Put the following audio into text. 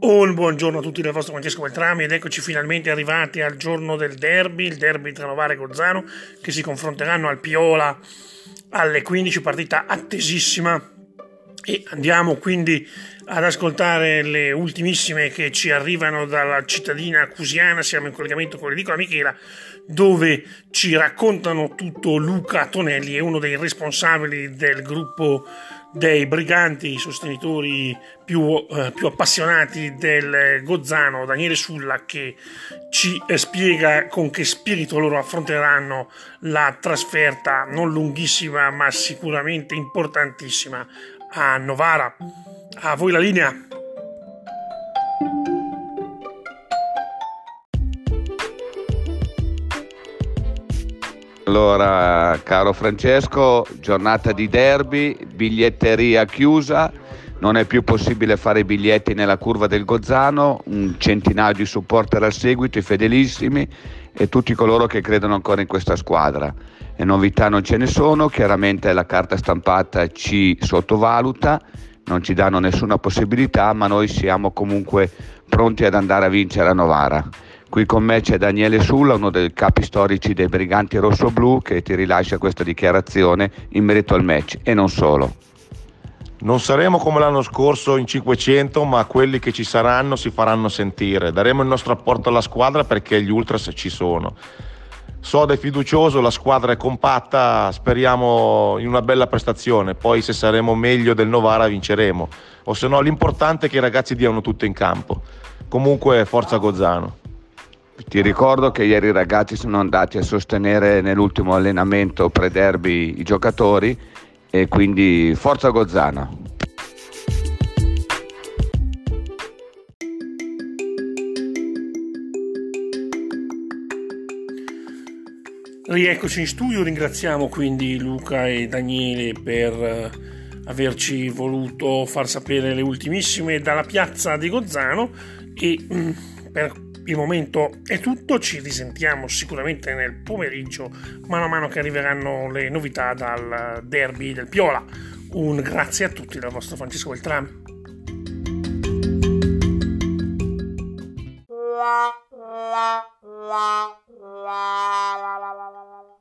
Un buongiorno a tutti dal vostro Francesco Beltrami ed eccoci finalmente arrivati al giorno del derby, il derby tra Novara e Gozzano che si confronteranno al Piola alle 15, partita attesissima e andiamo quindi ad ascoltare le ultimissime che ci arrivano dalla cittadina cusiana, siamo in collegamento con l'edicola Michela dove ci raccontano tutto Luca Tonelli, è uno dei responsabili del gruppo dei briganti, i sostenitori più, eh, più, appassionati del Gozzano, Daniele Sulla, che ci eh, spiega con che spirito loro affronteranno la trasferta non lunghissima ma sicuramente importantissima a Novara. A voi la linea. Allora, caro Francesco, giornata di derby, biglietteria chiusa, non è più possibile fare i biglietti nella curva del Gozzano, un centinaio di supporter al seguito, i fedelissimi e tutti coloro che credono ancora in questa squadra. E novità non ce ne sono, chiaramente la carta stampata ci sottovaluta, non ci danno nessuna possibilità, ma noi siamo comunque pronti ad andare a vincere a Novara. Qui con me c'è Daniele Sulla, uno dei capi storici dei Briganti Rosso-Blu, che ti rilascia questa dichiarazione in merito al match e non solo. Non saremo come l'anno scorso in 500, ma quelli che ci saranno si faranno sentire. Daremo il nostro apporto alla squadra perché gli ultras ci sono. Soda è fiducioso, la squadra è compatta, speriamo in una bella prestazione, poi se saremo meglio del Novara vinceremo, o se no l'importante è che i ragazzi diano tutto in campo. Comunque forza Gozzano. Ti ricordo che ieri i ragazzi sono andati a sostenere nell'ultimo allenamento pre-derby i giocatori e quindi forza Gozzana. Rieccoci in studio, ringraziamo quindi Luca e Daniele per eh, averci voluto far sapere le ultimissime dalla piazza di Gozzano e mm, per il momento è tutto, ci risentiamo sicuramente nel pomeriggio, mano a mano che arriveranno le novità dal derby del Piola. Un grazie a tutti dal vostro Francesco la la la la